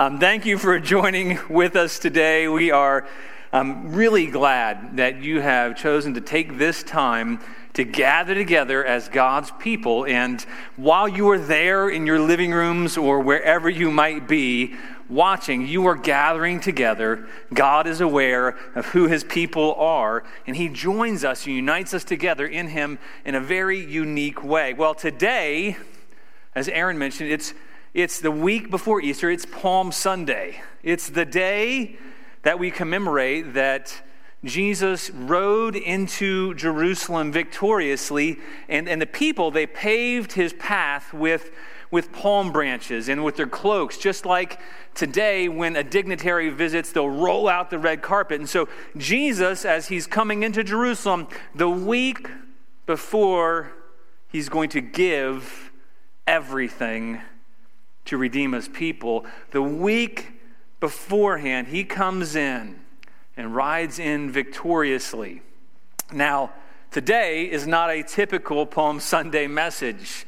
Um, thank you for joining with us today. We are um, really glad that you have chosen to take this time to gather together as God's people. And while you are there in your living rooms or wherever you might be, watching, you are gathering together. God is aware of who his people are, and he joins us, and unites us together in him in a very unique way. Well, today, as Aaron mentioned, it's, it's the week before Easter, it's Palm Sunday. It's the day that we commemorate that Jesus rode into Jerusalem victoriously, and, and the people, they paved his path with with palm branches and with their cloaks, just like today when a dignitary visits, they'll roll out the red carpet. And so, Jesus, as he's coming into Jerusalem, the week before he's going to give everything to redeem his people, the week beforehand, he comes in and rides in victoriously. Now, today is not a typical Palm Sunday message.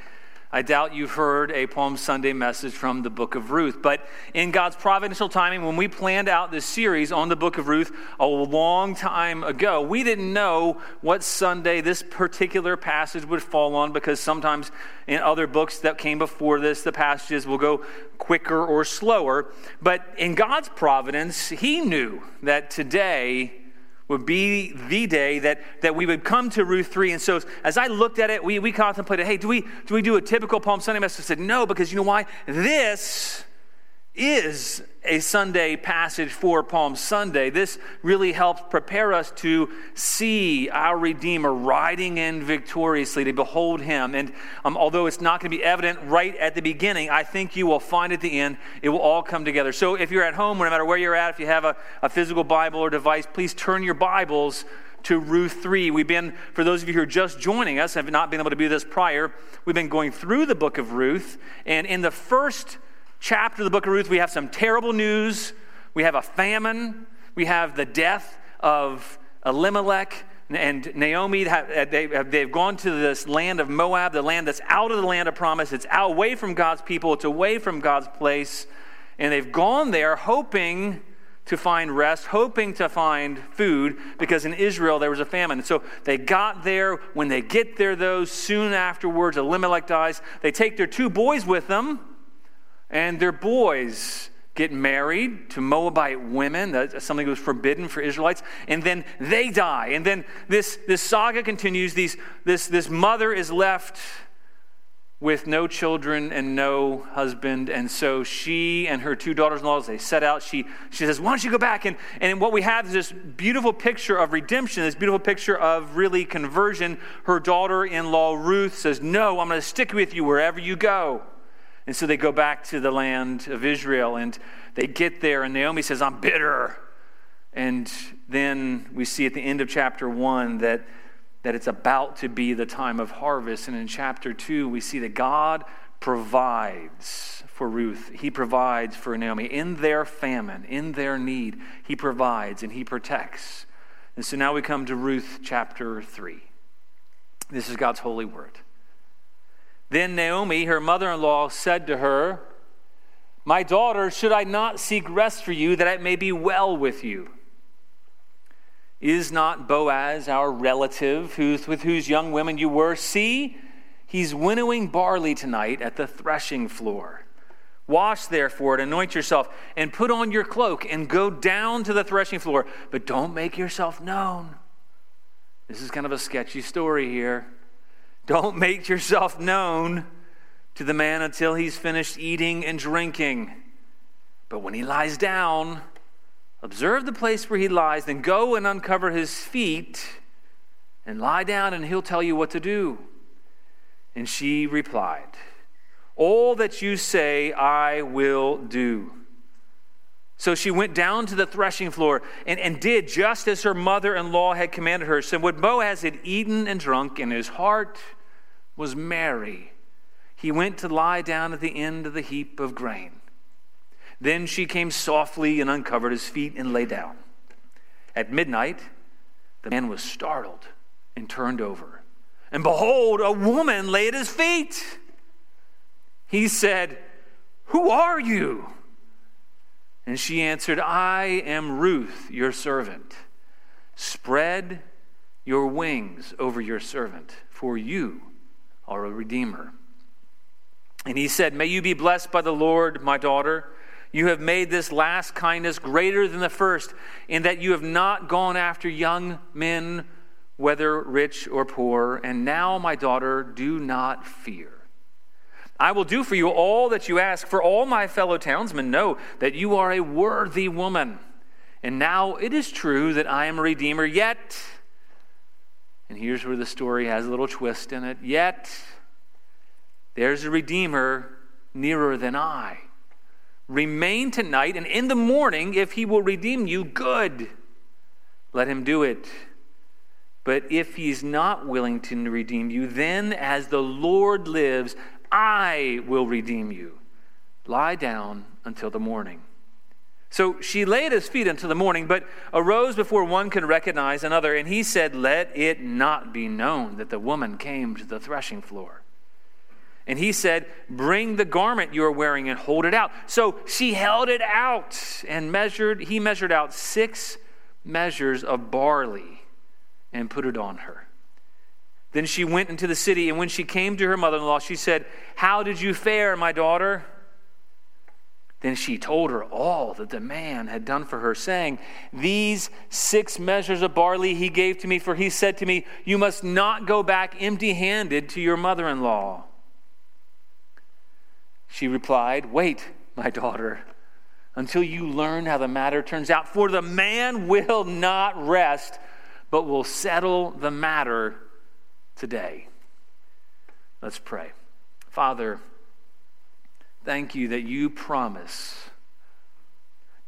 I doubt you've heard a Palm Sunday message from the book of Ruth. But in God's providential timing, when we planned out this series on the book of Ruth a long time ago, we didn't know what Sunday this particular passage would fall on because sometimes in other books that came before this, the passages will go quicker or slower. But in God's providence, He knew that today would be the day that, that we would come to Ruth 3. And so as I looked at it, we, we contemplated, hey, do we, do we do a typical Palm Sunday message? I said, no, because you know why? This is a Sunday passage for Palm Sunday. This really helps prepare us to see our Redeemer riding in victoriously, to behold him. And um, although it's not going to be evident right at the beginning, I think you will find at the end it will all come together. So if you're at home, no matter where you're at, if you have a, a physical Bible or device, please turn your Bibles to Ruth 3. We've been, for those of you who are just joining us, and have not been able to do this prior, we've been going through the book of Ruth. And in the first chapter of the book of Ruth, we have some terrible news. We have a famine. We have the death of Elimelech and Naomi. They've gone to this land of Moab, the land that's out of the land of promise. It's away from God's people, it's away from God's place. And they've gone there hoping to find rest, hoping to find food, because in Israel there was a famine. And so they got there. When they get there, though, soon afterwards, Elimelech dies. They take their two boys with them and their boys get married to Moabite women. That's something that was forbidden for Israelites. And then they die. And then this, this saga continues. These, this, this mother is left with no children and no husband. And so she and her two daughters in law, they set out. She, she says, Why don't you go back? And, and what we have is this beautiful picture of redemption, this beautiful picture of really conversion. Her daughter in law, Ruth, says, No, I'm going to stick with you wherever you go. And so they go back to the land of Israel and they get there, and Naomi says, I'm bitter. And then we see at the end of chapter one that, that it's about to be the time of harvest. And in chapter two, we see that God provides for Ruth. He provides for Naomi. In their famine, in their need, He provides and He protects. And so now we come to Ruth chapter 3. This is God's holy word. Then Naomi, her mother in law, said to her, My daughter, should I not seek rest for you that it may be well with you? Is not Boaz our relative, who's, with whose young women you were? See, he's winnowing barley tonight at the threshing floor. Wash therefore and anoint yourself, and put on your cloak, and go down to the threshing floor, but don't make yourself known. This is kind of a sketchy story here. Don't make yourself known to the man until he's finished eating and drinking. But when he lies down, observe the place where he lies, then go and uncover his feet and lie down, and he'll tell you what to do. And she replied, All that you say, I will do. So she went down to the threshing floor and, and did just as her mother in law had commanded her. So when Boaz had eaten and drunk, and his heart was merry, he went to lie down at the end of the heap of grain. Then she came softly and uncovered his feet and lay down. At midnight, the man was startled and turned over. And behold, a woman lay at his feet. He said, Who are you? And she answered, I am Ruth, your servant. Spread your wings over your servant, for you are a redeemer. And he said, May you be blessed by the Lord, my daughter. You have made this last kindness greater than the first, in that you have not gone after young men, whether rich or poor. And now, my daughter, do not fear. I will do for you all that you ask, for all my fellow townsmen know that you are a worthy woman. And now it is true that I am a redeemer, yet, and here's where the story has a little twist in it, yet there's a redeemer nearer than I. Remain tonight, and in the morning, if he will redeem you, good. Let him do it. But if he's not willing to redeem you, then as the Lord lives, I will redeem you. Lie down until the morning. So she lay at his feet until the morning, but arose before one could recognize another. And he said, Let it not be known that the woman came to the threshing floor. And he said, Bring the garment you are wearing and hold it out. So she held it out and measured, he measured out six measures of barley and put it on her. Then she went into the city, and when she came to her mother in law, she said, How did you fare, my daughter? Then she told her all that the man had done for her, saying, These six measures of barley he gave to me, for he said to me, You must not go back empty handed to your mother in law. She replied, Wait, my daughter, until you learn how the matter turns out, for the man will not rest, but will settle the matter today. Let's pray. Father, thank you that you promise,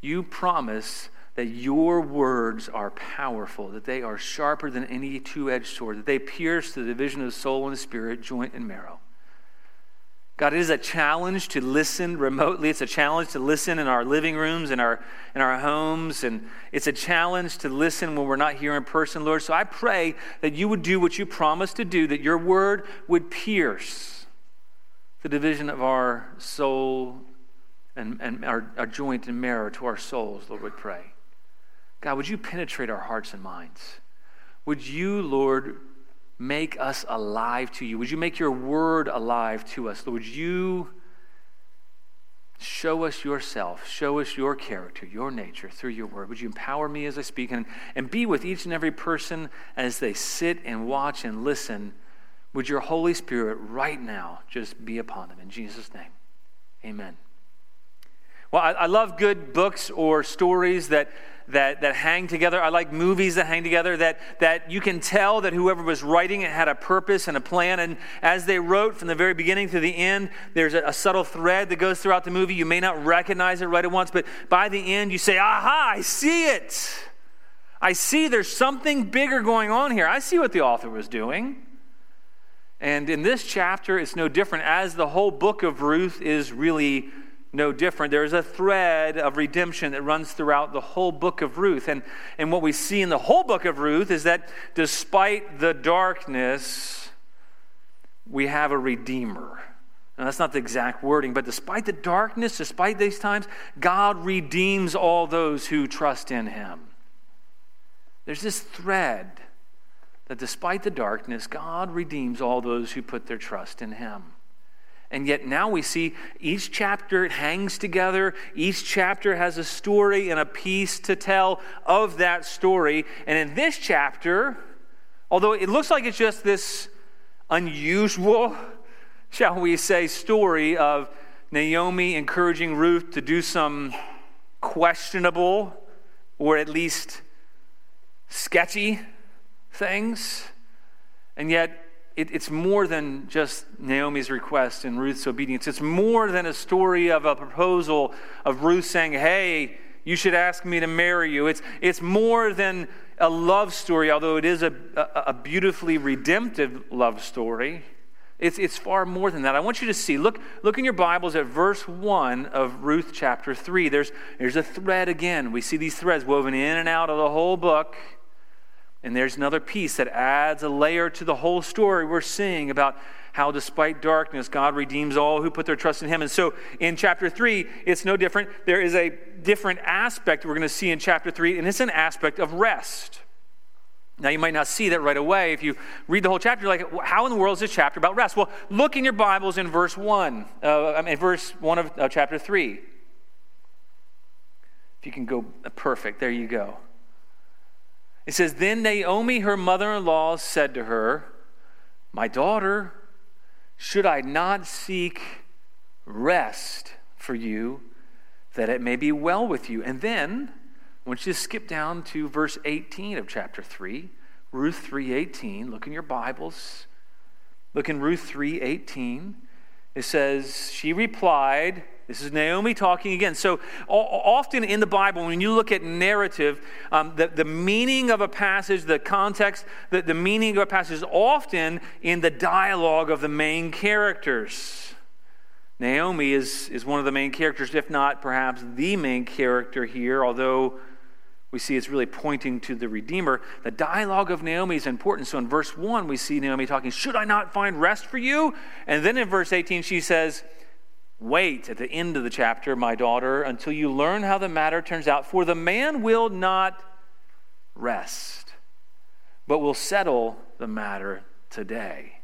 you promise that your words are powerful, that they are sharper than any two edged sword, that they pierce the division of soul and spirit, joint and marrow. God, it is a challenge to listen remotely. It's a challenge to listen in our living rooms, in our, in our homes, and it's a challenge to listen when we're not here in person, Lord. So I pray that you would do what you promised to do, that your word would pierce the division of our soul and, and our, our joint and marrow to our souls, Lord, we pray. God, would you penetrate our hearts and minds? Would you, Lord, make us alive to you? Would you make your word alive to us? Lord, you show us yourself, show us your character, your nature through your word? Would you empower me as I speak and, and be with each and every person as they sit and watch and listen? Would your Holy Spirit right now just be upon them? In Jesus' name, amen. Well, I, I love good books or stories that that, that hang together. I like movies that hang together, that, that you can tell that whoever was writing it had a purpose and a plan. And as they wrote from the very beginning to the end, there's a, a subtle thread that goes throughout the movie. You may not recognize it right at once, but by the end, you say, Aha, I see it. I see there's something bigger going on here. I see what the author was doing. And in this chapter, it's no different, as the whole book of Ruth is really no different. There's a thread of redemption that runs throughout the whole book of Ruth. And, and what we see in the whole book of Ruth is that despite the darkness, we have a redeemer. Now, that's not the exact wording, but despite the darkness, despite these times, God redeems all those who trust in him. There's this thread that despite the darkness, God redeems all those who put their trust in him. And yet now we see each chapter hangs together. Each chapter has a story and a piece to tell of that story. And in this chapter, although it looks like it's just this unusual, shall we say, story of Naomi encouraging Ruth to do some questionable or at least sketchy things. And yet, it, it's more than just Naomi's request and Ruth's obedience. It's more than a story of a proposal of Ruth saying, Hey, you should ask me to marry you. It's, it's more than a love story, although it is a, a, a beautifully redemptive love story. It's, it's far more than that. I want you to see, look, look in your Bibles at verse 1 of Ruth chapter 3. There's, there's a thread again. We see these threads woven in and out of the whole book. And there's another piece that adds a layer to the whole story we're seeing about how, despite darkness, God redeems all who put their trust in Him. And so in chapter 3, it's no different. There is a different aspect we're going to see in chapter 3, and it's an aspect of rest. Now, you might not see that right away. If you read the whole chapter, you're like, how in the world is this chapter about rest? Well, look in your Bibles in verse 1, uh, I mean, verse 1 of, of chapter 3. If you can go uh, perfect, there you go. It says, Then Naomi, her mother in law, said to her, My daughter, should I not seek rest for you that it may be well with you? And then, I want you to skip down to verse 18 of chapter 3. Ruth 3:18. Look in your Bibles. Look in Ruth 3:18. It says, She replied, this is Naomi talking again. So, often in the Bible, when you look at narrative, um, the, the meaning of a passage, the context, the, the meaning of a passage is often in the dialogue of the main characters. Naomi is, is one of the main characters, if not perhaps the main character here, although we see it's really pointing to the Redeemer. The dialogue of Naomi is important. So in verse 1, we see Naomi talking, Should I not find rest for you? And then in verse 18, she says, Wait at the end of the chapter, my daughter, until you learn how the matter turns out. For the man will not rest, but will settle the matter today.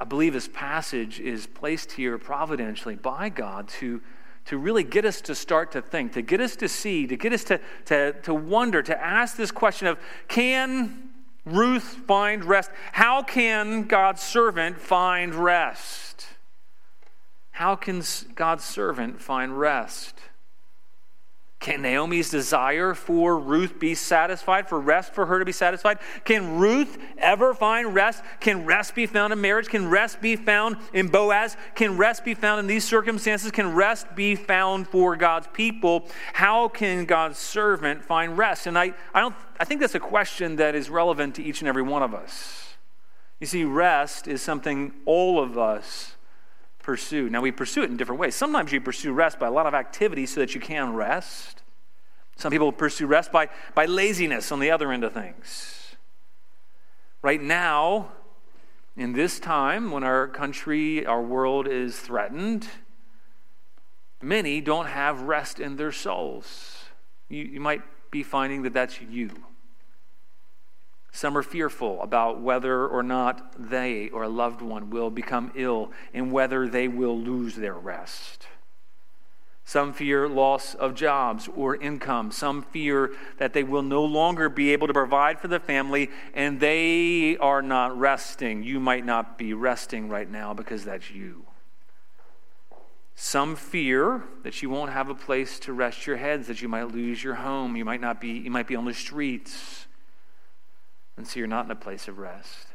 I believe this passage is placed here providentially by God to, to really get us to start to think, to get us to see, to get us to, to, to wonder, to ask this question of can Ruth find rest? How can God's servant find rest? How can God's servant find rest? Can Naomi's desire for Ruth be satisfied, for rest for her to be satisfied? Can Ruth ever find rest? Can rest be found in marriage? Can rest be found in Boaz? Can rest be found in these circumstances? Can rest be found for God's people? How can God's servant find rest? And I, I, don't, I think that's a question that is relevant to each and every one of us. You see, rest is something all of us pursue. Now, we pursue it in different ways. Sometimes you pursue rest by a lot of activity so that you can rest. Some people pursue rest by, by laziness on the other end of things. Right now, in this time when our country, our world is threatened, many don't have rest in their souls. You, you might be finding that that's you. Some are fearful about whether or not they or a loved one will become ill and whether they will lose their rest. Some fear loss of jobs or income. Some fear that they will no longer be able to provide for the family and they are not resting. You might not be resting right now because that's you. Some fear that you won't have a place to rest your heads, that you might lose your home, you might not be you might be on the streets. And so you're not in a place of rest.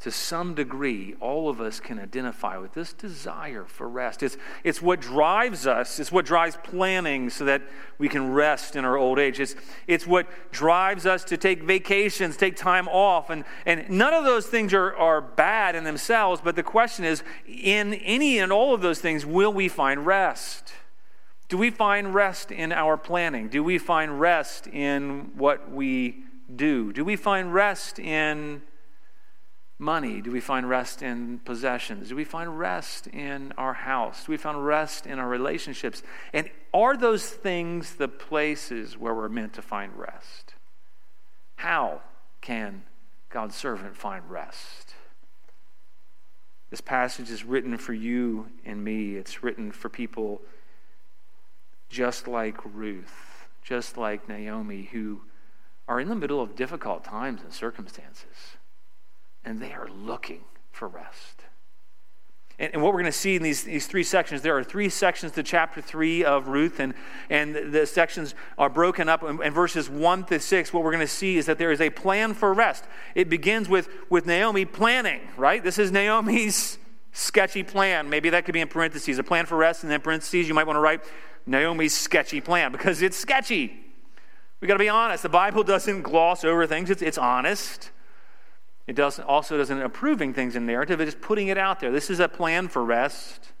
To some degree, all of us can identify with this desire for rest. It's, it's what drives us, it's what drives planning so that we can rest in our old age. It's, it's what drives us to take vacations, take time off. And, and none of those things are, are bad in themselves, but the question is in any and all of those things, will we find rest? Do we find rest in our planning? Do we find rest in what we do? Do we find rest in money? Do we find rest in possessions? Do we find rest in our house? Do we find rest in our relationships? And are those things the places where we're meant to find rest? How can God's servant find rest? This passage is written for you and me. It's written for people just like Ruth, just like Naomi, who are in the middle of difficult times and circumstances, and they are looking for rest. And, and what we're going to see in these, these three sections, there are three sections to chapter 3 of Ruth, and, and the sections are broken up. In, verses 1 to 6, what we're going to see is that there is a plan for rest. It begins with, with Naomi planning, right? This is Naomi's sketchy plan. Maybe that could be in parentheses, a plan for rest, and then parentheses, you might want to write Naomi's sketchy plan because it's sketchy. We got to be honest. The Bible doesn't gloss over things, it's, it's honest. It doesn't, also doesn't approving things in narrative, it is putting it out there. This is a plan for rest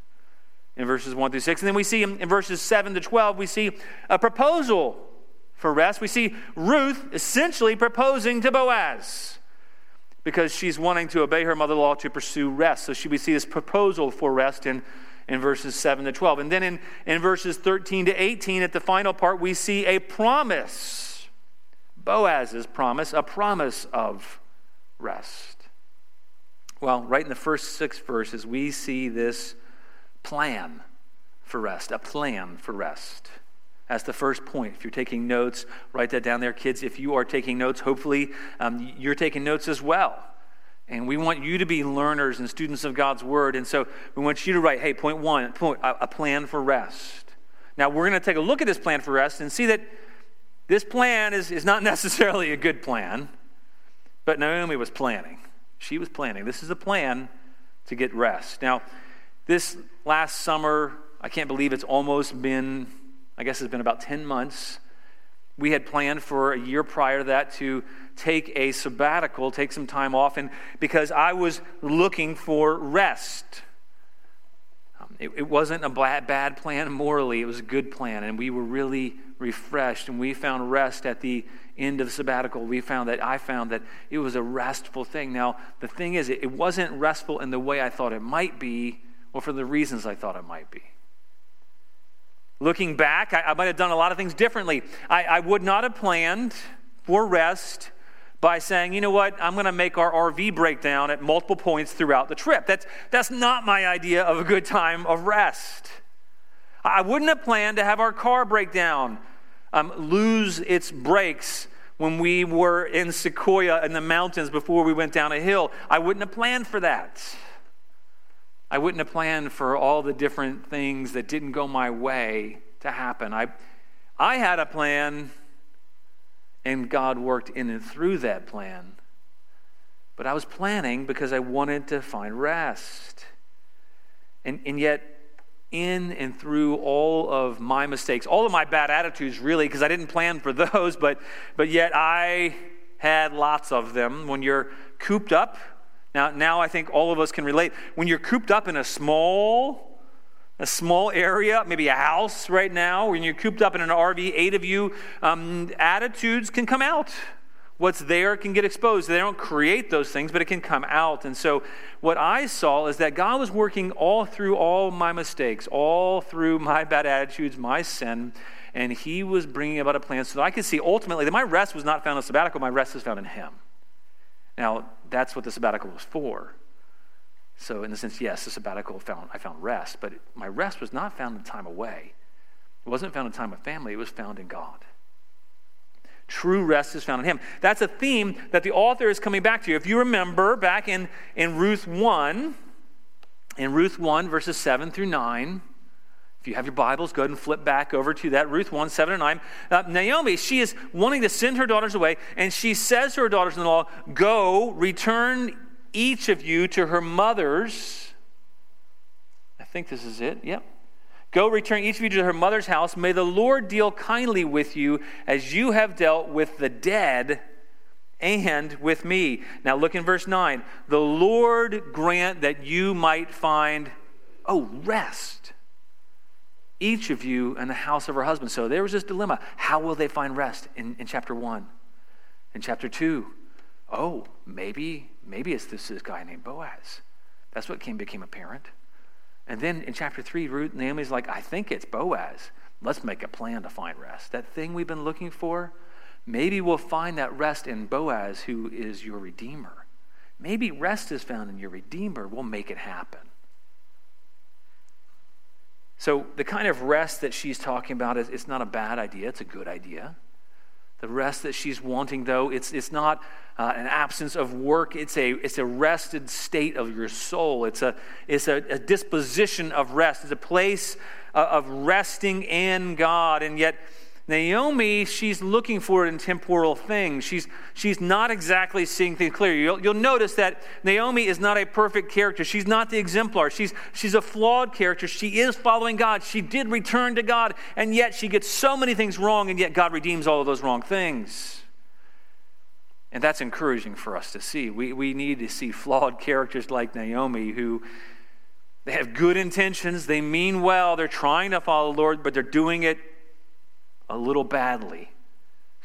in verses 1 through 6. And then we see in, in verses 7 to 12, we see a proposal for rest. We see Ruth essentially proposing to Boaz because she's wanting to obey her mother in law to pursue rest. So she, we see this proposal for rest in, in verses 7 to 12. And then in, in verses 13 to 18, at the final part, we see a promise Boaz's promise, a promise of rest. Well, right in the first six verses, we see this plan for rest, a plan for rest. That's the first point. If you're taking notes, write that down there. Kids, if you are taking notes, hopefully um, you're taking notes as well. And we want you to be learners and students of God's Word. And so we want you to write, hey, point one, point, a plan for rest. Now, we're going to take a look at this plan for rest and see that this plan is, is not necessarily a good plan, but Naomi was planning. She was planning. This is a plan to get rest. Now, this last summer, I can't believe it's almost been, I guess it's been about 10 months. We had planned for a year prior to that to take a sabbatical, take some time off, and because I was looking for rest. Um, it, it wasn't a bad, bad plan morally, it was a good plan, and we were really refreshed, and we found rest at the end of the sabbatical. We found that I found that it was a restful thing. Now, the thing is, it, it wasn't restful in the way I thought it might be, or for the reasons I thought it might be. Looking back, I, I might have done a lot of things differently. I, I would not have planned for rest by saying, you know what, I'm going to make our RV breakdown at multiple points throughout the trip. That's, that's not my idea of a good time of rest. I wouldn't have planned to have our car break down, um, lose its brakes when we were in Sequoia in the mountains before we went down a hill. I wouldn't have planned for that. I wouldn't have planned for all the different things that didn't go my way to happen. I, I had a plan and God worked in and through that plan. But I was planning because I wanted to find rest. And, and yet, in and through all of my mistakes, all of my bad attitudes, really, because I didn't plan for those, but, but yet I had lots of them. When you're cooped up, now, now I think all of us can relate. When you're cooped up in a small a small area, maybe a house right now, when you're cooped up in an RV, eight of you, um, attitudes can come out. What's there can get exposed. They don't create those things, but it can come out. And so, what I saw is that God was working all through all my mistakes, all through my bad attitudes, my sin, and He was bringing about a plan so that I could see ultimately that my rest was not found in sabbatical, my rest is found in Him. Now, that's what the sabbatical was for. So, in the sense, yes, the sabbatical found I found rest, but my rest was not found in time away. It wasn't found in time of family. It was found in God. True rest is found in Him. That's a theme that the author is coming back to. If you remember back in, in Ruth 1, in Ruth 1, verses 7 through 9, if you have your Bibles, go ahead and flip back over to that Ruth 1, 7 and 9. Uh, Naomi, she is wanting to send her daughters away, and she says to her daughters in law, Go, return each of you to her mother's. I think this is it. Yep. Go return each of you to her mother's house. May the Lord deal kindly with you as you have dealt with the dead and with me. Now look in verse 9. The Lord grant that you might find, oh, rest. Each of you in the house of her husband. So there was this dilemma. How will they find rest in, in chapter 1? In chapter 2, oh, maybe maybe it's this, this guy named Boaz. That's what came, became apparent. And then in chapter 3, Ruth, Naomi's like, I think it's Boaz. Let's make a plan to find rest. That thing we've been looking for, maybe we'll find that rest in Boaz, who is your Redeemer. Maybe rest is found in your Redeemer. We'll make it happen. So, the kind of rest that she's talking about is it's not a bad idea, it's a good idea. The rest that she's wanting, though, it's, it's not uh, an absence of work. It's a, it's a rested state of your soul. It's, a, it's a, a disposition of rest. It's a place uh, of resting in God. And yet, Naomi, she's looking for it in temporal things. She's, she's not exactly seeing things clearly. You'll, you'll notice that Naomi is not a perfect character. She's not the exemplar. She's, she's a flawed character. She is following God. She did return to God, and yet she gets so many things wrong, and yet God redeems all of those wrong things. And that's encouraging for us to see. We, we need to see flawed characters like Naomi who they have good intentions, they mean well, they're trying to follow the Lord, but they're doing it a little badly.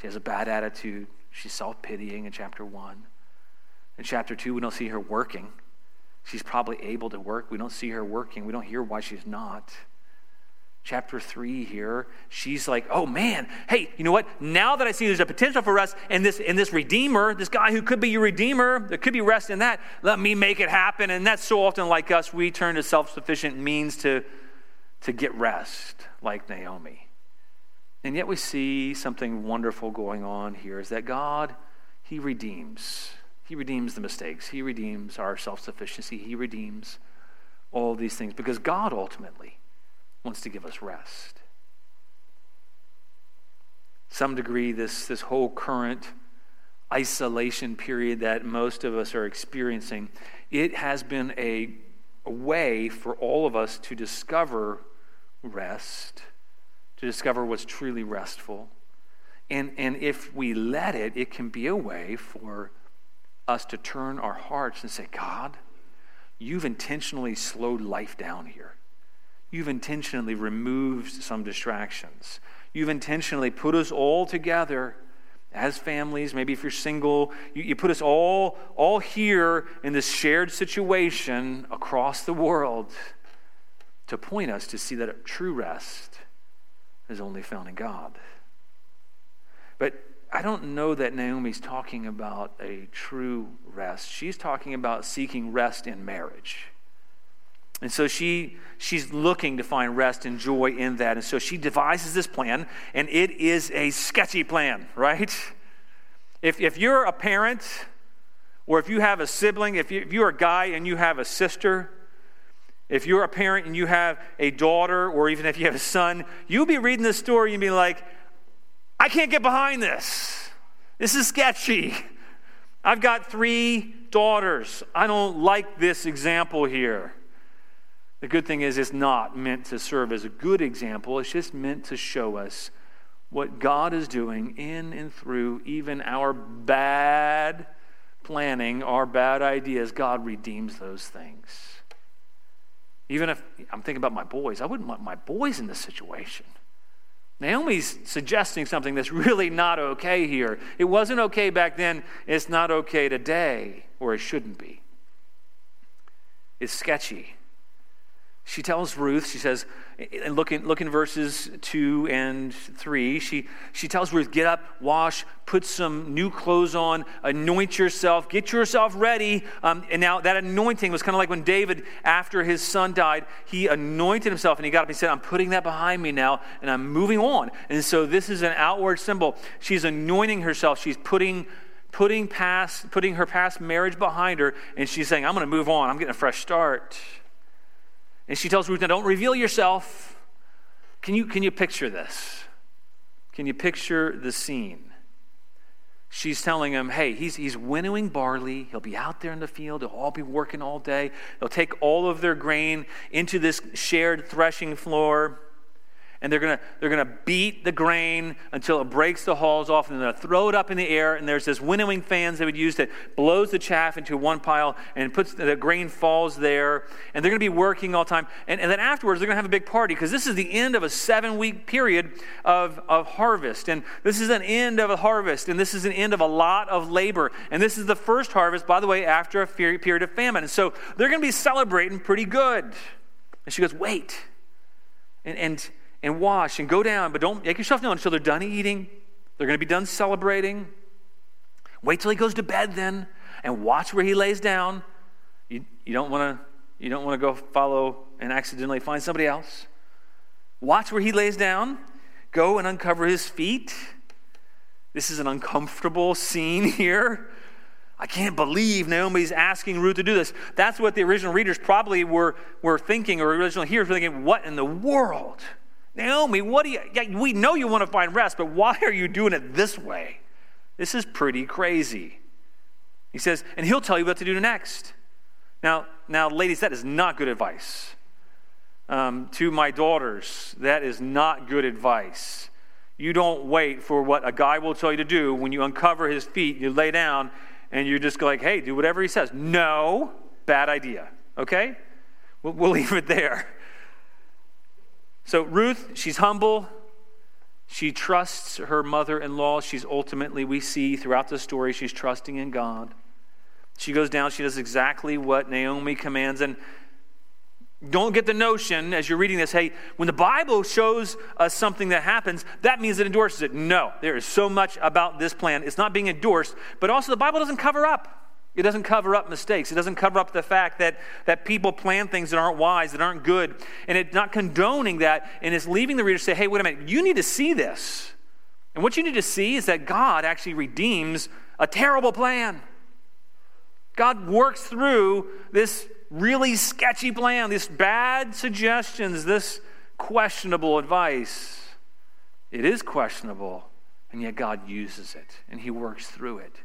She has a bad attitude. She's self pitying in chapter one. In chapter two, we don't see her working. She's probably able to work. We don't see her working. We don't hear why she's not. Chapter three here, she's like, oh man, hey, you know what? Now that I see there's a potential for rest and this and this redeemer, this guy who could be your redeemer, there could be rest in that, let me make it happen. And that's so often like us, we turn to self-sufficient means to, to get rest, like Naomi. And yet we see something wonderful going on here is that God, He redeems. He redeems the mistakes. He redeems our self sufficiency. He redeems all these things because God ultimately wants to give us rest. Some degree, this, this whole current isolation period that most of us are experiencing, it has been a, a way for all of us to discover rest to discover what's truly restful. And, and if we let it, it can be a way for us to turn our hearts and say, God, you've intentionally slowed life down here. You've intentionally removed some distractions. You've intentionally put us all together as families. Maybe if you're single, you, you put us all, all here in this shared situation across the world to point us to see that true rest is only found in God. But I don't know that Naomi's talking about a true rest. She's talking about seeking rest in marriage. And so she, she's looking to find rest and joy in that. And so she devises this plan, and it is a sketchy plan, right? If, if you're a parent, or if you have a sibling, if, you, if you're a guy and you have a sister, if you're a parent and you have a daughter, or even if you have a son, you'll be reading this story and be like, I can't get behind this. This is sketchy. I've got three daughters. I don't like this example here. The good thing is, it's not meant to serve as a good example, it's just meant to show us what God is doing in and through even our bad planning, our bad ideas. God redeems those things. Even if I'm thinking about my boys, I wouldn't want my boys in this situation. Naomi's suggesting something that's really not okay here. It wasn't okay back then, it's not okay today, or it shouldn't be. It's sketchy. She tells Ruth, she says, and look in, look in verses 2 and 3. She, she tells Ruth, get up, wash, put some new clothes on, anoint yourself, get yourself ready. Um, and now that anointing was kind of like when David, after his son died, he anointed himself and he got up and he said, I'm putting that behind me now and I'm moving on. And so this is an outward symbol. She's anointing herself, she's putting putting past putting her past marriage behind her and she's saying i'm going to move on i'm getting a fresh start and she tells Ruth, now don't reveal yourself. Can you, can you picture this? Can you picture the scene? She's telling him, hey, he's, he's winnowing barley. He'll be out there in the field. They'll all be working all day. They'll take all of their grain into this shared threshing floor and they're going to they're going to beat the grain until it breaks the hulls off and they're going to throw it up in the air and there's this winnowing fans they would use that blows the chaff into one pile and puts the grain falls there and they're going to be working all time. And, and then afterwards they're going to have a big party because this is the end of a seven week period of, of harvest and this is an end of a harvest and this is an end of a lot of labor and this is the first harvest by the way after a period of famine. And so they're going to be celebrating pretty good. And she goes wait. And, and and wash and go down, but don't make yourself known until they're done eating. They're going to be done celebrating. Wait till he goes to bed then and watch where he lays down. You, you don't want to you don't want to go follow and accidentally find somebody else. Watch where he lays down. Go and uncover his feet. This is an uncomfortable scene here. I can't believe Naomi's asking Ruth to do this. That's what the original readers probably were, were thinking, or original hearers were thinking, what in the world? Naomi, what do you, yeah, we know you want to find rest, but why are you doing it this way? This is pretty crazy. He says, and he'll tell you what to do next. Now, now, ladies, that is not good advice. Um, to my daughters, that is not good advice. You don't wait for what a guy will tell you to do when you uncover his feet, you lay down, and you just go like, hey, do whatever he says. No, bad idea. Okay? We'll, we'll leave it there. So Ruth, she's humble. She trusts her mother in law. She's ultimately, we see throughout the story, she's trusting in God. She goes down, she does exactly what Naomi commands. And don't get the notion as you're reading this hey, when the Bible shows us something that happens, that means it endorses it. No, there is so much about this plan. It's not being endorsed, but also the Bible doesn't cover up. It doesn't cover up mistakes. It doesn't cover up the fact that, that people plan things that aren't wise, that aren't good. And it's not condoning that, and it's leaving the reader to say, hey, wait a minute, you need to see this. And what you need to see is that God actually redeems a terrible plan. God works through this really sketchy plan, these bad suggestions, this questionable advice. It is questionable, and yet God uses it and He works through it.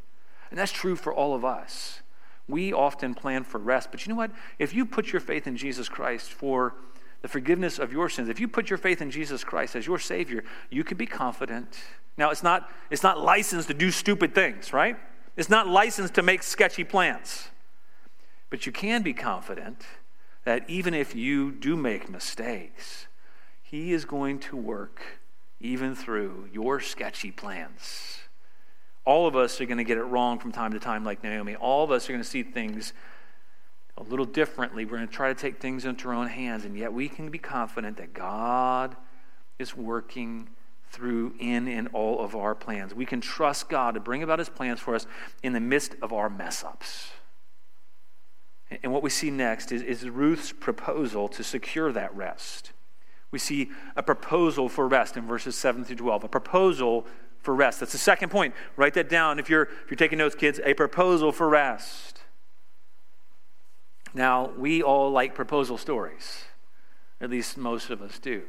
And that's true for all of us. We often plan for rest, but you know what? If you put your faith in Jesus Christ for the forgiveness of your sins, if you put your faith in Jesus Christ as your Savior, you can be confident. Now, it's not, it's not licensed to do stupid things, right? It's not licensed to make sketchy plans. But you can be confident that even if you do make mistakes, He is going to work even through your sketchy plans. All of us are going to get it wrong from time to time, like Naomi. All of us are going to see things a little differently. We're going to try to take things into our own hands, and yet we can be confident that God is working through in and all of our plans. We can trust God to bring about his plans for us in the midst of our mess ups. And what we see next is, is Ruth's proposal to secure that rest. We see a proposal for rest in verses 7 through 12, a proposal for rest. That's the second point. Write that down if you're, if you're taking notes, kids. A proposal for rest. Now, we all like proposal stories, at least most of us do.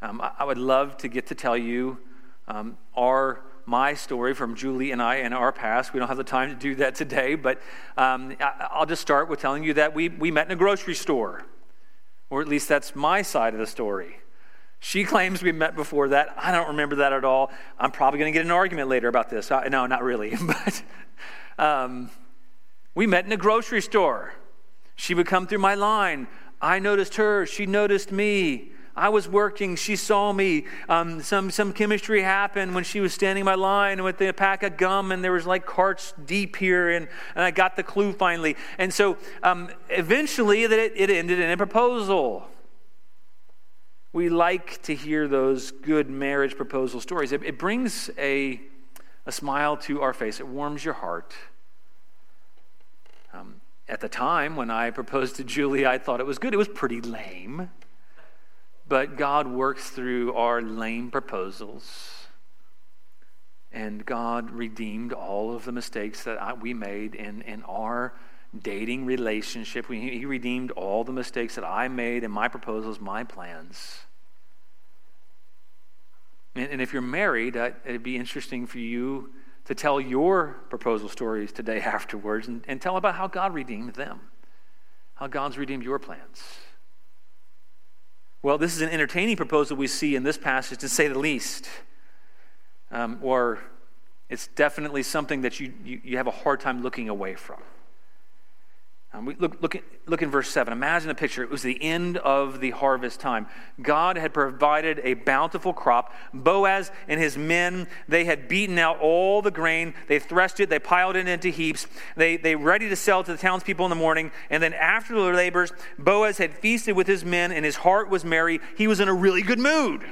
Um, I, I, would love to get to tell you um, our my story from Julie and I and our past. We don't have the time to do that today, but um, I, will just start with telling you that we, we met in a grocery store, or at least that's my side of the story. She claims we met before that. I don't remember that at all. I'm probably going to get an argument later about this. I, no, not really. but um, we met in a grocery store. She would come through my line. I noticed her. She noticed me. I was working. She saw me. Um, some, some chemistry happened when she was standing in my line with a pack of gum, and there was like carts deep here, and, and I got the clue finally. And so um, eventually it, it ended in a proposal. We like to hear those good marriage proposal stories. It, it brings a, a smile to our face, it warms your heart. Um, at the time when I proposed to Julie, I thought it was good. It was pretty lame. But God works through our lame proposals. And God redeemed all of the mistakes that I, we made in, in our dating relationship. He redeemed all the mistakes that I made in my proposals, my plans. And, if you're married, uh, it'd be interesting for you to tell your proposal stories today afterwards and, and tell about how God redeemed them, how God's redeemed your plans. Well, this is an entertaining proposal we see in this passage, to say the least. Um, or it's definitely something that you, you, you have a hard time looking away from. Um, we look, look, look in verse 7. Imagine a picture. It was the end of the harvest time. God had provided a bountiful crop. Boaz and his men, they had beaten out all the grain. They threshed it. They piled it into heaps. They, they ready to sell to the townspeople in the morning. And then after the labors, Boaz had feasted with his men, and his heart was merry. He was in a really good mood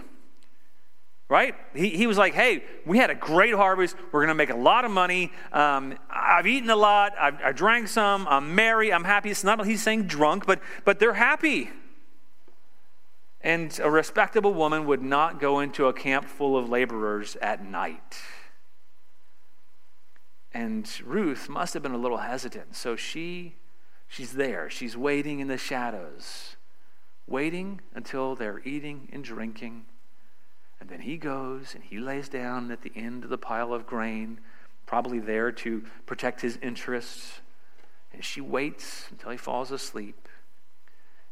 right? He, he was like, hey, we had a great harvest. We're going to make a lot of money. Um, I've eaten a lot. I've, I drank some. I'm merry. I'm happy. It's not he's saying drunk, but, but they're happy. And a respectable woman would not go into a camp full of laborers at night. And Ruth must have been a little hesitant. So she, she's there. She's waiting in the shadows, waiting until they're eating and drinking and then he goes and he lays down at the end of the pile of grain, probably there to protect his interests. And she waits until he falls asleep.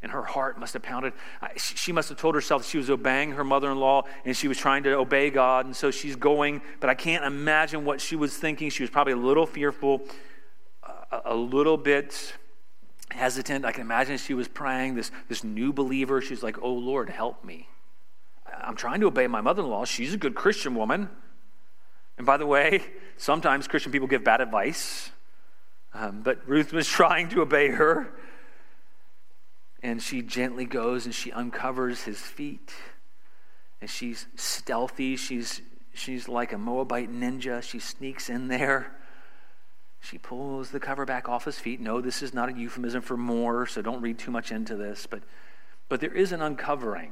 And her heart must have pounded. She must have told herself she was obeying her mother in law and she was trying to obey God. And so she's going, but I can't imagine what she was thinking. She was probably a little fearful, a little bit hesitant. I can imagine she was praying, this, this new believer. She's like, Oh Lord, help me. I'm trying to obey my mother in law. She's a good Christian woman. And by the way, sometimes Christian people give bad advice. Um, but Ruth was trying to obey her. And she gently goes and she uncovers his feet. And she's stealthy. She's, she's like a Moabite ninja. She sneaks in there. She pulls the cover back off his feet. No, this is not a euphemism for more, so don't read too much into this. But, but there is an uncovering.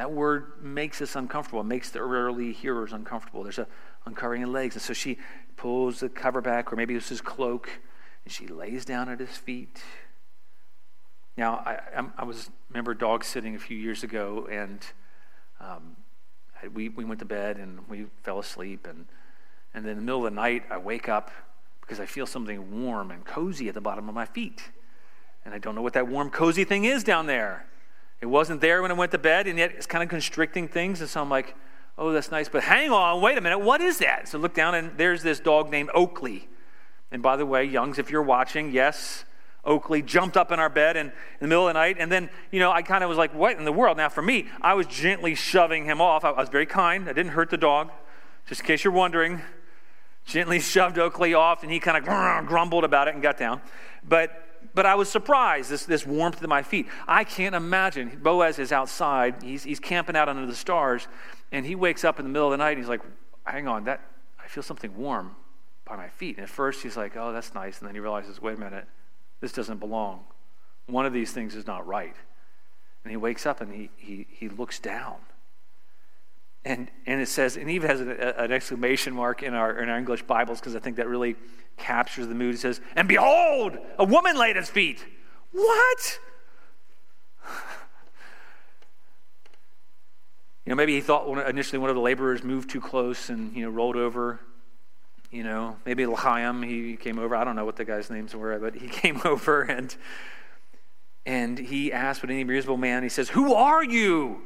That word makes us uncomfortable. It makes the early hearers uncomfortable. There's a uncovering of legs. And so she pulls the cover back, or maybe it's his cloak, and she lays down at his feet. Now, I, I was remember dog sitting a few years ago, and um, we, we went to bed and we fell asleep. And, and then in the middle of the night, I wake up because I feel something warm and cozy at the bottom of my feet. And I don't know what that warm, cozy thing is down there. It wasn't there when I went to bed, and yet it's kind of constricting things. And so I'm like, oh, that's nice. But hang on, wait a minute, what is that? So look down, and there's this dog named Oakley. And by the way, Youngs, if you're watching, yes, Oakley jumped up in our bed and, in the middle of the night. And then, you know, I kind of was like, what in the world? Now, for me, I was gently shoving him off. I, I was very kind. I didn't hurt the dog, just in case you're wondering. Gently shoved Oakley off, and he kind of grumbled about it and got down. But but I was surprised, this, this warmth at my feet. I can't imagine. Boaz is outside, he's, he's camping out under the stars, and he wakes up in the middle of the night and he's like, hang on, that I feel something warm by my feet. And at first he's like, oh, that's nice. And then he realizes, wait a minute, this doesn't belong. One of these things is not right. And he wakes up and he, he, he looks down. And, and it says, and even has a, an exclamation mark in our, in our English Bibles because I think that really captures the mood. It says, And behold, a woman laid at his feet. What? You know, maybe he thought initially one of the laborers moved too close and, you know, rolled over. You know, maybe L'chaim, he came over. I don't know what the guy's names were, but he came over and and he asked what any reasonable man, he says, Who are you?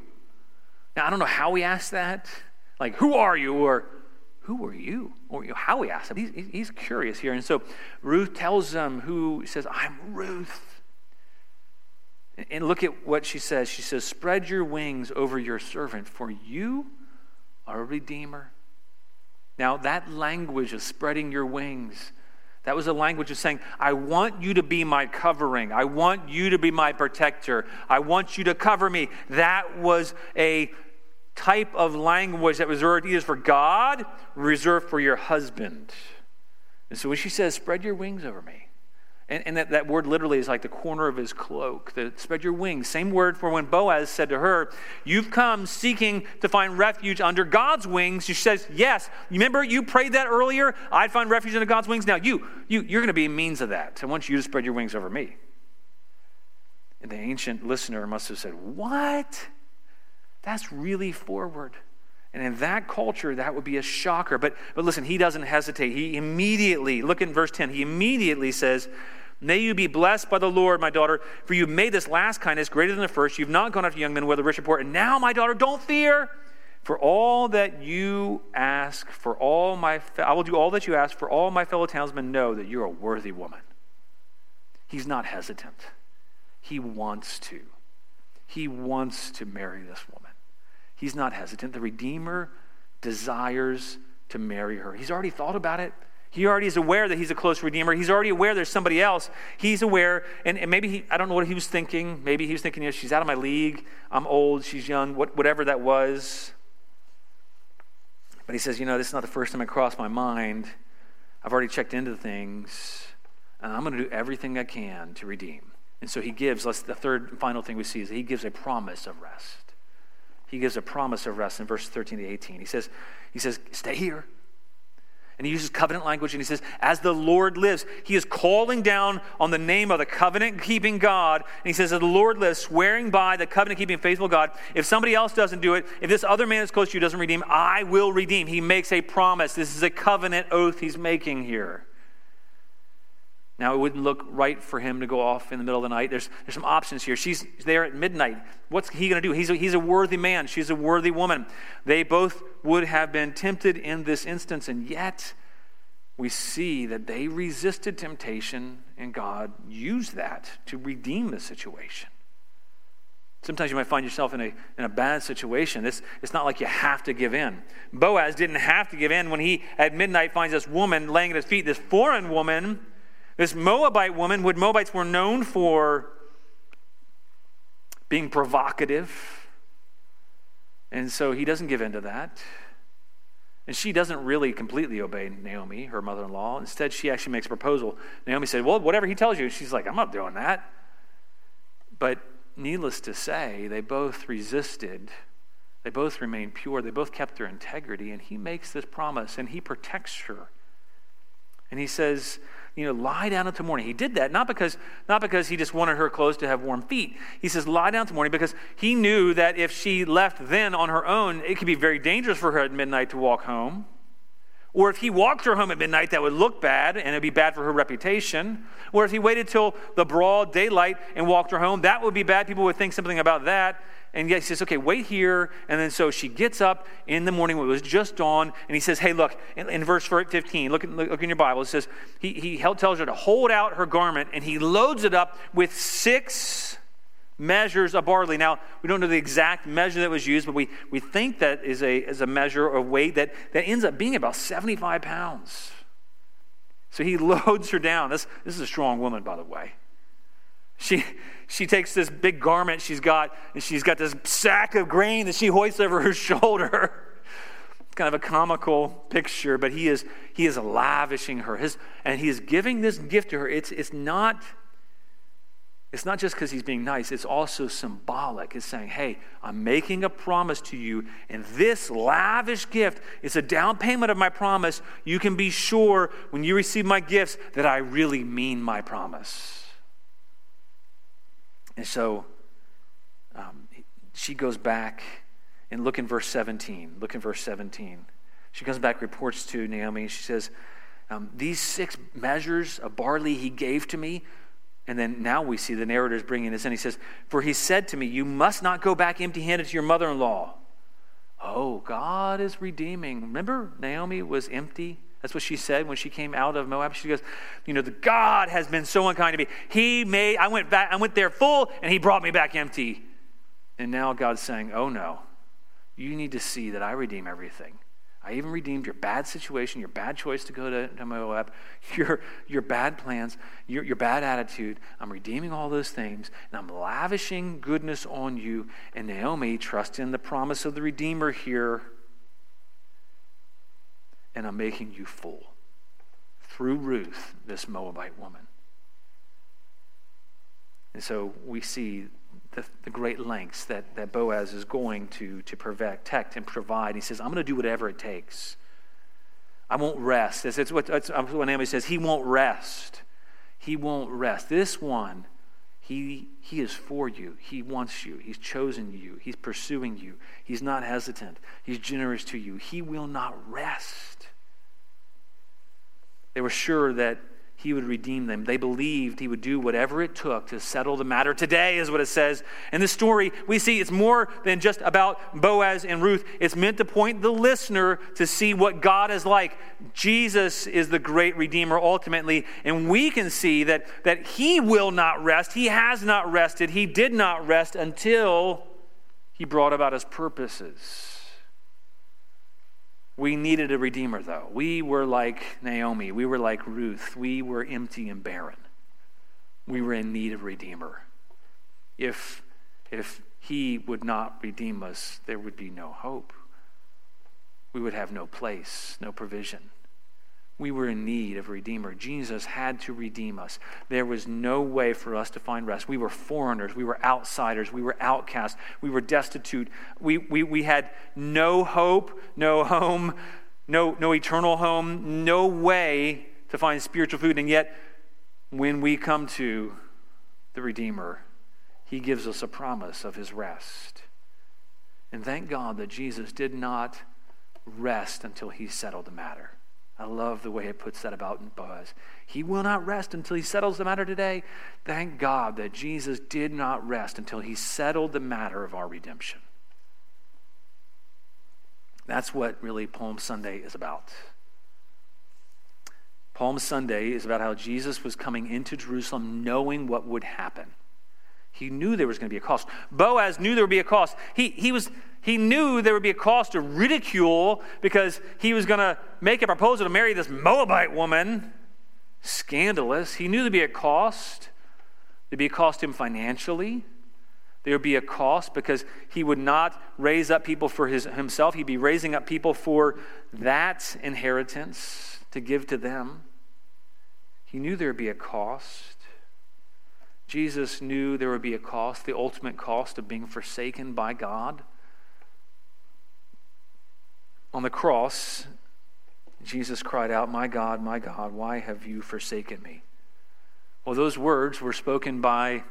Now, I don't know how he asked that. Like, who are you? Or who are you? Or you know, how he asked him. He's, he's curious here. And so Ruth tells him who says, I'm Ruth. And look at what she says. She says, Spread your wings over your servant, for you are a redeemer. Now, that language of spreading your wings, that was a language of saying, I want you to be my covering. I want you to be my protector. I want you to cover me. That was a type of language that was reserved either for God, reserved for your husband. And so when she says, spread your wings over me, and, and that, that word literally is like the corner of his cloak, the spread your wings. Same word for when Boaz said to her, You've come seeking to find refuge under God's wings. She says, Yes. Remember, you prayed that earlier? I'd find refuge under God's wings. Now, you, you, you're going to be a means of that. I want you to spread your wings over me. And the ancient listener must have said, What? That's really forward. And in that culture, that would be a shocker. But, but listen, he doesn't hesitate. He immediately, look in verse 10, he immediately says, May you be blessed by the Lord, my daughter, for you've made this last kindness greater than the first. You've not gone after young men a rich report. And now, my daughter, don't fear. For all that you ask, for all my, I will do all that you ask, for all my fellow townsmen know that you're a worthy woman. He's not hesitant. He wants to. He wants to marry this woman. He's not hesitant. The Redeemer desires to marry her. He's already thought about it. He already is aware that he's a close redeemer. He's already aware there's somebody else. He's aware, and, and maybe he, I don't know what he was thinking. Maybe he was thinking, you know, she's out of my league. I'm old. She's young. What, whatever that was. But he says, you know, this is not the first time it crossed my mind. I've already checked into things, and I'm going to do everything I can to redeem. And so he gives, let's, the third and final thing we see is he gives a promise of rest he gives a promise of rest in verses 13 to 18. He says, he says, stay here. And he uses covenant language and he says, As the Lord lives, he is calling down on the name of the covenant keeping God. And he says, As the Lord lives, swearing by the covenant keeping faithful God, if somebody else doesn't do it, if this other man is close to you doesn't redeem, I will redeem. He makes a promise. This is a covenant oath he's making here. Now, it wouldn't look right for him to go off in the middle of the night. There's, there's some options here. She's there at midnight. What's he going to do? He's a, he's a worthy man. She's a worthy woman. They both would have been tempted in this instance, and yet we see that they resisted temptation, and God used that to redeem the situation. Sometimes you might find yourself in a, in a bad situation. It's, it's not like you have to give in. Boaz didn't have to give in when he, at midnight, finds this woman laying at his feet, this foreign woman, this Moabite woman, would Moabites were known for being provocative. And so he doesn't give in to that. And she doesn't really completely obey Naomi, her mother in law. Instead, she actually makes a proposal. Naomi said, Well, whatever he tells you. She's like, I'm not doing that. But needless to say, they both resisted. They both remained pure. They both kept their integrity. And he makes this promise and he protects her. And he says, you know, lie down until morning. He did that not because, not because he just wanted her clothes to have warm feet. He says, lie down until morning because he knew that if she left then on her own, it could be very dangerous for her at midnight to walk home. Or if he walked her home at midnight, that would look bad and it'd be bad for her reputation. Or if he waited till the broad daylight and walked her home, that would be bad. People would think something about that. And yet he says, okay, wait here. And then so she gets up in the morning when it was just dawn. And he says, hey, look, in, in verse 15, look, look, look in your Bible. It says, he, he tells her to hold out her garment and he loads it up with six measures of barley. Now, we don't know the exact measure that was used, but we, we think that is a, is a measure of weight that, that ends up being about 75 pounds. So he loads her down. This, this is a strong woman, by the way. She, she takes this big garment she's got, and she's got this sack of grain that she hoists over her shoulder. Kind of a comical picture, but he is, he is lavishing her. His, and he is giving this gift to her. It's, it's not it's not just because he's being nice, it's also symbolic. It's saying, hey, I'm making a promise to you, and this lavish gift is a down payment of my promise. You can be sure when you receive my gifts that I really mean my promise. And so um, she goes back and look in verse 17. Look in verse 17. She comes back, reports to Naomi. She says, um, These six measures of barley he gave to me and then now we see the narrator is bringing this in. He says, For he said to me, You must not go back empty handed to your mother in law. Oh, God is redeeming. Remember, Naomi was empty. That's what she said when she came out of Moab. She goes, You know, the God has been so unkind to me. He made, I went back, I went there full, and he brought me back empty. And now God's saying, Oh no, you need to see that I redeem everything. I even redeemed your bad situation, your bad choice to go to, to Moab, your, your bad plans, your, your bad attitude. I'm redeeming all those things, and I'm lavishing goodness on you. And Naomi, trust in the promise of the Redeemer here, and I'm making you full through Ruth, this Moabite woman. And so we see the, the great lengths that, that Boaz is going to, to protect and provide. He says, I'm going to do whatever it takes. I won't rest. It's, it's what, it's what Naomi says. He won't rest. He won't rest. This one, he, he is for you. He wants you. He's chosen you. He's pursuing you. He's not hesitant. He's generous to you. He will not rest. They were sure that he would redeem them. They believed he would do whatever it took to settle the matter. Today is what it says. In the story, we see it's more than just about Boaz and Ruth. It's meant to point the listener to see what God is like. Jesus is the great Redeemer ultimately, and we can see that, that he will not rest. He has not rested. He did not rest until he brought about his purposes. We needed a redeemer, though. We were like Naomi. We were like Ruth. We were empty and barren. We were in need of a redeemer. If, if he would not redeem us, there would be no hope. We would have no place, no provision. We were in need of a Redeemer. Jesus had to redeem us. There was no way for us to find rest. We were foreigners. We were outsiders. We were outcasts. We were destitute. We, we, we had no hope, no home, no, no eternal home, no way to find spiritual food. And yet, when we come to the Redeemer, he gives us a promise of his rest. And thank God that Jesus did not rest until he settled the matter. I love the way it puts that about Boaz. He will not rest until he settles the matter today. Thank God that Jesus did not rest until he settled the matter of our redemption. That's what really Palm Sunday is about. Palm Sunday is about how Jesus was coming into Jerusalem knowing what would happen. He knew there was going to be a cost. Boaz knew there would be a cost. He, he, was, he knew there would be a cost to ridicule because he was going to make a proposal to marry this Moabite woman. Scandalous. He knew there'd be a cost. There'd be a cost to him financially. There would be a cost because he would not raise up people for his, himself. He'd be raising up people for that inheritance to give to them. He knew there would be a cost. Jesus knew there would be a cost, the ultimate cost of being forsaken by God. On the cross, Jesus cried out, My God, my God, why have you forsaken me? Well, those words were spoken by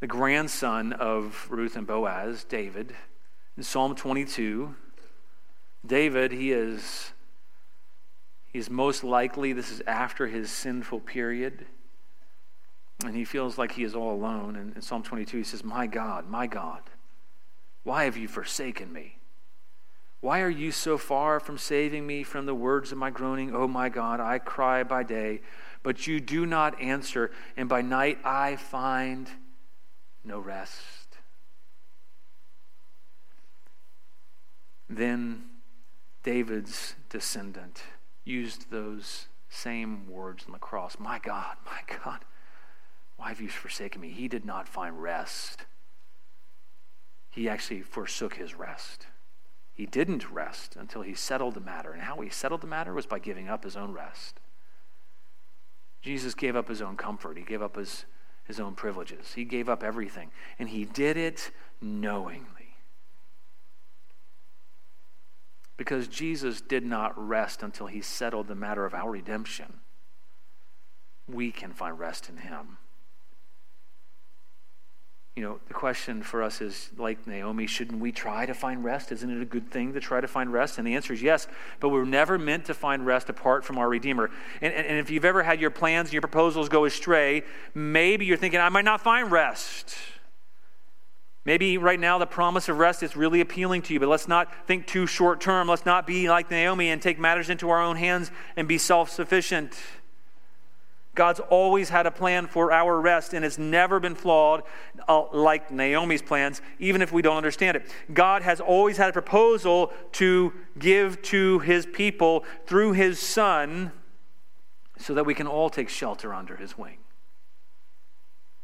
the grandson of Ruth and Boaz, David. In Psalm 22, David, he is, he is most likely, this is after his sinful period and he feels like he is all alone. And in Psalm 22, he says, My God, my God, why have you forsaken me? Why are you so far from saving me from the words of my groaning? Oh my God, I cry by day, but you do not answer, and by night I find no rest. Then David's descendant used those same words on the cross My God, my God. Why have you forsaken me? He did not find rest. He actually forsook his rest. He didn't rest until he settled the matter. And how he settled the matter was by giving up his own rest. Jesus gave up his own comfort, he gave up his, his own privileges, he gave up everything. And he did it knowingly. Because Jesus did not rest until he settled the matter of our redemption. We can find rest in him you know, the question for us is like Naomi, shouldn't we try to find rest? Isn't it a good thing to try to find rest? And the answer is yes, but we're never meant to find rest apart from our Redeemer. And, and, and if you've ever had your plans and your proposals go astray, maybe you're thinking, I might not find rest. Maybe right now the promise of rest is really appealing to you, but let's not think too short term. Let's not be like Naomi and take matters into our own hands and be self sufficient. God's always had a plan for our rest, and it's never been flawed uh, like Naomi's plans, even if we don't understand it. God has always had a proposal to give to his people through his Son so that we can all take shelter under his wing.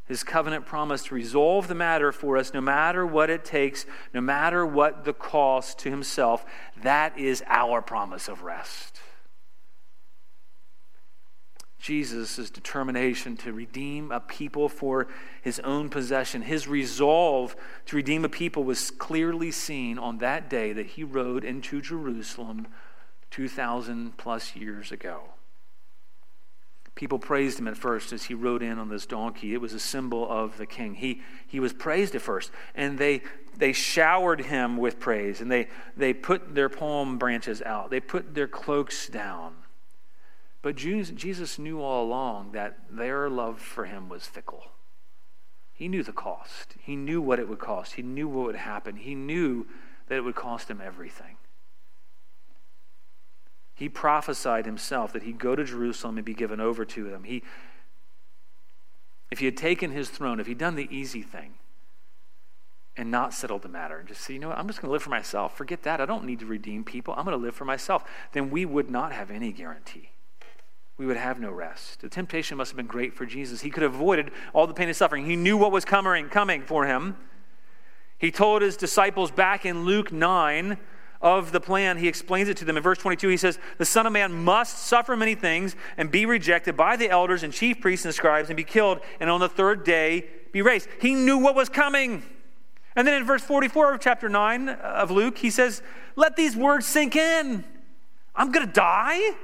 His covenant promise to resolve the matter for us, no matter what it takes, no matter what the cost to himself, that is our promise of rest. Jesus' determination to redeem a people for his own possession, his resolve to redeem a people was clearly seen on that day that he rode into Jerusalem 2,000 plus years ago. People praised him at first as he rode in on this donkey. It was a symbol of the king. He, he was praised at first, and they, they showered him with praise, and they, they put their palm branches out, they put their cloaks down. But Jesus knew all along that their love for him was fickle. He knew the cost. He knew what it would cost. He knew what would happen. He knew that it would cost him everything. He prophesied himself that he'd go to Jerusalem and be given over to them. He, if he had taken his throne, if he'd done the easy thing and not settled the matter and just say, you know what, I'm just going to live for myself. Forget that. I don't need to redeem people. I'm going to live for myself. Then we would not have any guarantee we would have no rest. The temptation must have been great for Jesus. He could have avoided all the pain and suffering. He knew what was coming, coming for him. He told his disciples back in Luke 9 of the plan. He explains it to them. In verse 22, he says, The Son of Man must suffer many things and be rejected by the elders and chief priests and scribes and be killed, and on the third day be raised. He knew what was coming. And then in verse 44 of chapter 9 of Luke, he says, Let these words sink in. I'm going to die.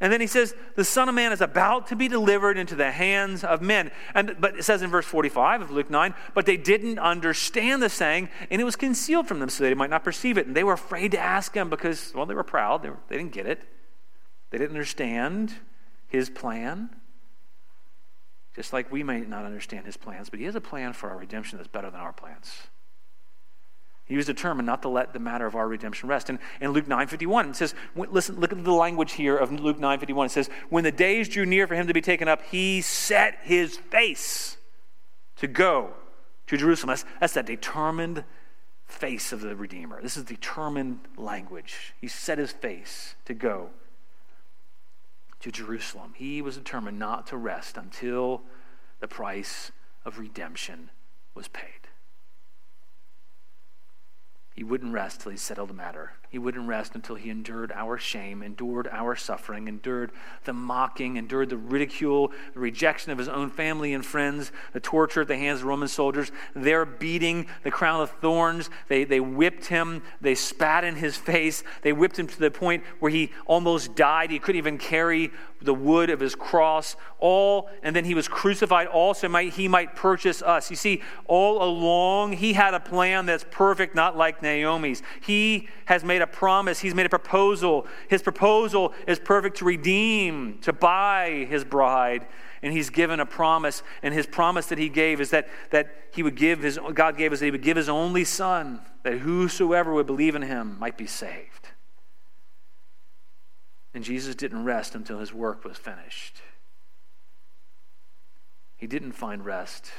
And then he says, the Son of Man is about to be delivered into the hands of men. And, but it says in verse 45 of Luke 9, but they didn't understand the saying, and it was concealed from them so they might not perceive it. And they were afraid to ask him because, well, they were proud. They, were, they didn't get it. They didn't understand his plan. Just like we may not understand his plans, but he has a plan for our redemption that's better than our plans. He was determined not to let the matter of our redemption rest. And in Luke 9.51, it says, listen, look at the language here of Luke 9.51. It says, when the days drew near for him to be taken up, he set his face to go to Jerusalem. That's, that's that determined face of the Redeemer. This is determined language. He set his face to go to Jerusalem. He was determined not to rest until the price of redemption was paid. He wouldn't rest till he settled the matter. He wouldn't rest until he endured our shame, endured our suffering, endured the mocking, endured the ridicule, the rejection of his own family and friends, the torture at the hands of Roman soldiers, their beating, the crown of thorns. They, they whipped him, they spat in his face, they whipped him to the point where he almost died. He couldn't even carry the wood of his cross, all, and then he was crucified also might he might purchase us. You see, all along he had a plan that's perfect, not like Naomi's. He has made a promise, he's made a proposal. His proposal is perfect to redeem, to buy his bride. And he's given a promise, and his promise that he gave is that, that he would give his God gave us that he would give his only son, that whosoever would believe in him might be saved. And Jesus didn't rest until his work was finished. He didn't find rest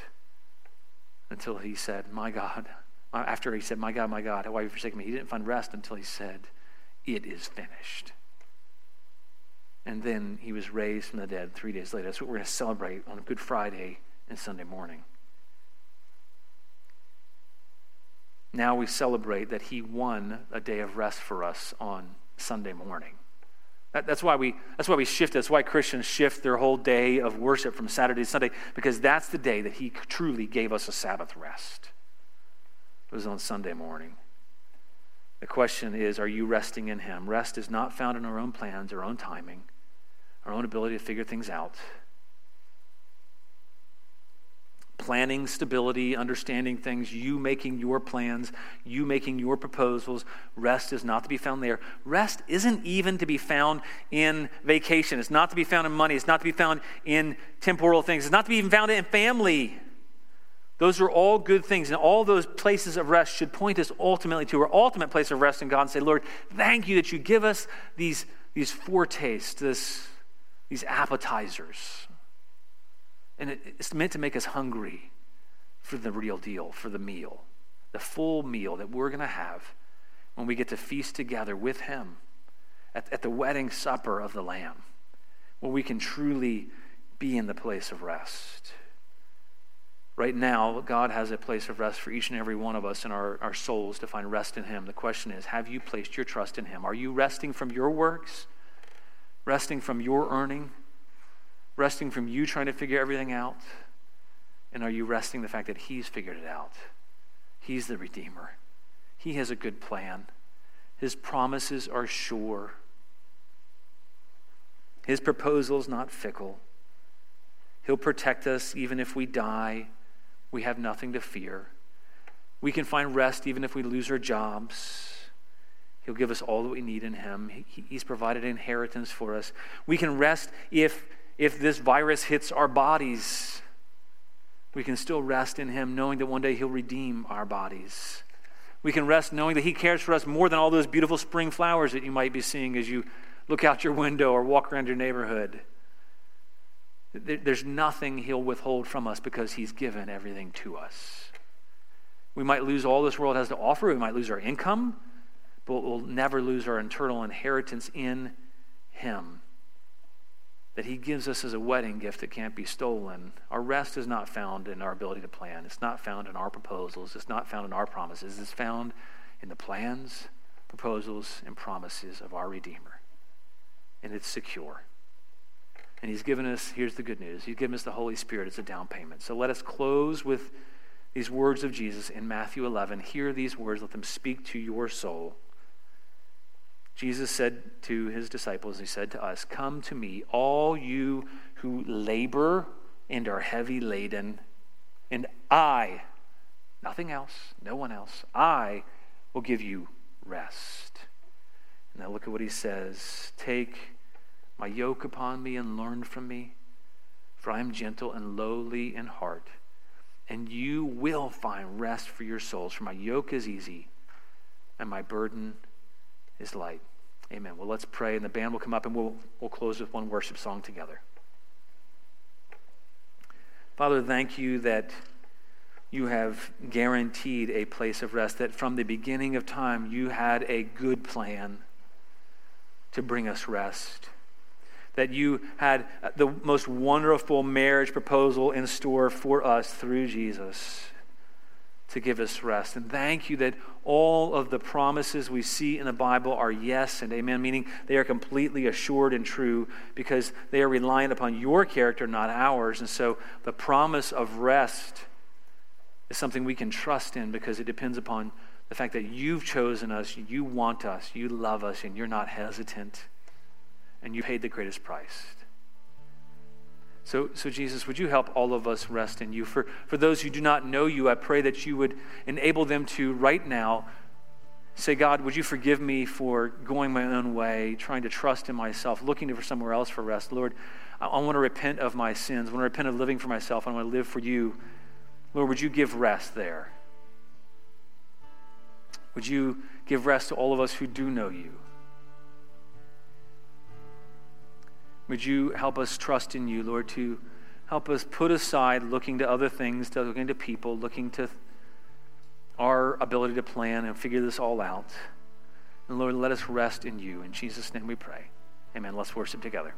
until he said, My God, Uh, after he said, My God, my God, why have you forsaken me? He didn't find rest until he said, It is finished. And then he was raised from the dead three days later. That's what we're going to celebrate on Good Friday and Sunday morning. Now we celebrate that he won a day of rest for us on Sunday morning. That, that's, why we, that's why we shift. That's why Christians shift their whole day of worship from Saturday to Sunday, because that's the day that He truly gave us a Sabbath rest. It was on Sunday morning. The question is are you resting in Him? Rest is not found in our own plans, our own timing, our own ability to figure things out planning stability, understanding things, you making your plans, you making your proposals. Rest is not to be found there. Rest isn't even to be found in vacation. It's not to be found in money. It's not to be found in temporal things. It's not to be even found in family. Those are all good things, and all those places of rest should point us ultimately to our ultimate place of rest in God and say, Lord, thank you that you give us these, these foretastes, this, these appetizers and it's meant to make us hungry for the real deal, for the meal, the full meal that we're going to have when we get to feast together with Him at, at the wedding supper of the Lamb, where we can truly be in the place of rest. Right now, God has a place of rest for each and every one of us in our, our souls to find rest in Him. The question is have you placed your trust in Him? Are you resting from your works? Resting from your earning? resting from you trying to figure everything out? And are you resting the fact that He's figured it out? He's the Redeemer. He has a good plan. His promises are sure. His proposal is not fickle. He'll protect us even if we die. We have nothing to fear. We can find rest even if we lose our jobs. He'll give us all that we need in Him. He's provided inheritance for us. We can rest if if this virus hits our bodies, we can still rest in Him, knowing that one day He'll redeem our bodies. We can rest knowing that He cares for us more than all those beautiful spring flowers that you might be seeing as you look out your window or walk around your neighborhood. There's nothing He'll withhold from us because He's given everything to us. We might lose all this world has to offer, we might lose our income, but we'll never lose our eternal inheritance in Him that He gives us as a wedding gift that can't be stolen. Our rest is not found in our ability to plan, it's not found in our proposals, it's not found in our promises. It's found in the plans, proposals, and promises of our Redeemer. And it's secure. And He's given us, here's the good news He's given us the Holy Spirit as a down payment. So let us close with these words of Jesus in Matthew 11. Hear these words, let them speak to your soul. Jesus said to his disciples, He said to us, Come to me, all you who labor and are heavy laden, and I, nothing else, no one else, I will give you rest. Now look at what he says Take my yoke upon me and learn from me, for I am gentle and lowly in heart, and you will find rest for your souls. For my yoke is easy, and my burden is light. Amen. Well, let's pray, and the band will come up, and we'll, we'll close with one worship song together. Father, thank you that you have guaranteed a place of rest, that from the beginning of time you had a good plan to bring us rest. That you had uh, the most wonderful marriage proposal in store for us through Jesus to give us rest. And thank you that all of the promises we see in the Bible are yes and amen, meaning they are completely assured and true because they are reliant upon your character, not ours. And so the promise of rest is something we can trust in because it depends upon the fact that you've chosen us, you want us, you love us, and you're not hesitant, and you paid the greatest price. So, so, Jesus, would you help all of us rest in you? For, for those who do not know you, I pray that you would enable them to, right now, say, God, would you forgive me for going my own way, trying to trust in myself, looking for somewhere else for rest? Lord, I, I want to repent of my sins. I want to repent of living for myself. I want to live for you. Lord, would you give rest there? Would you give rest to all of us who do know you? Would you help us trust in you, Lord, to help us put aside looking to other things, to looking to people, looking to our ability to plan and figure this all out. And Lord, let us rest in you. In Jesus' name we pray. Amen. Let's worship together.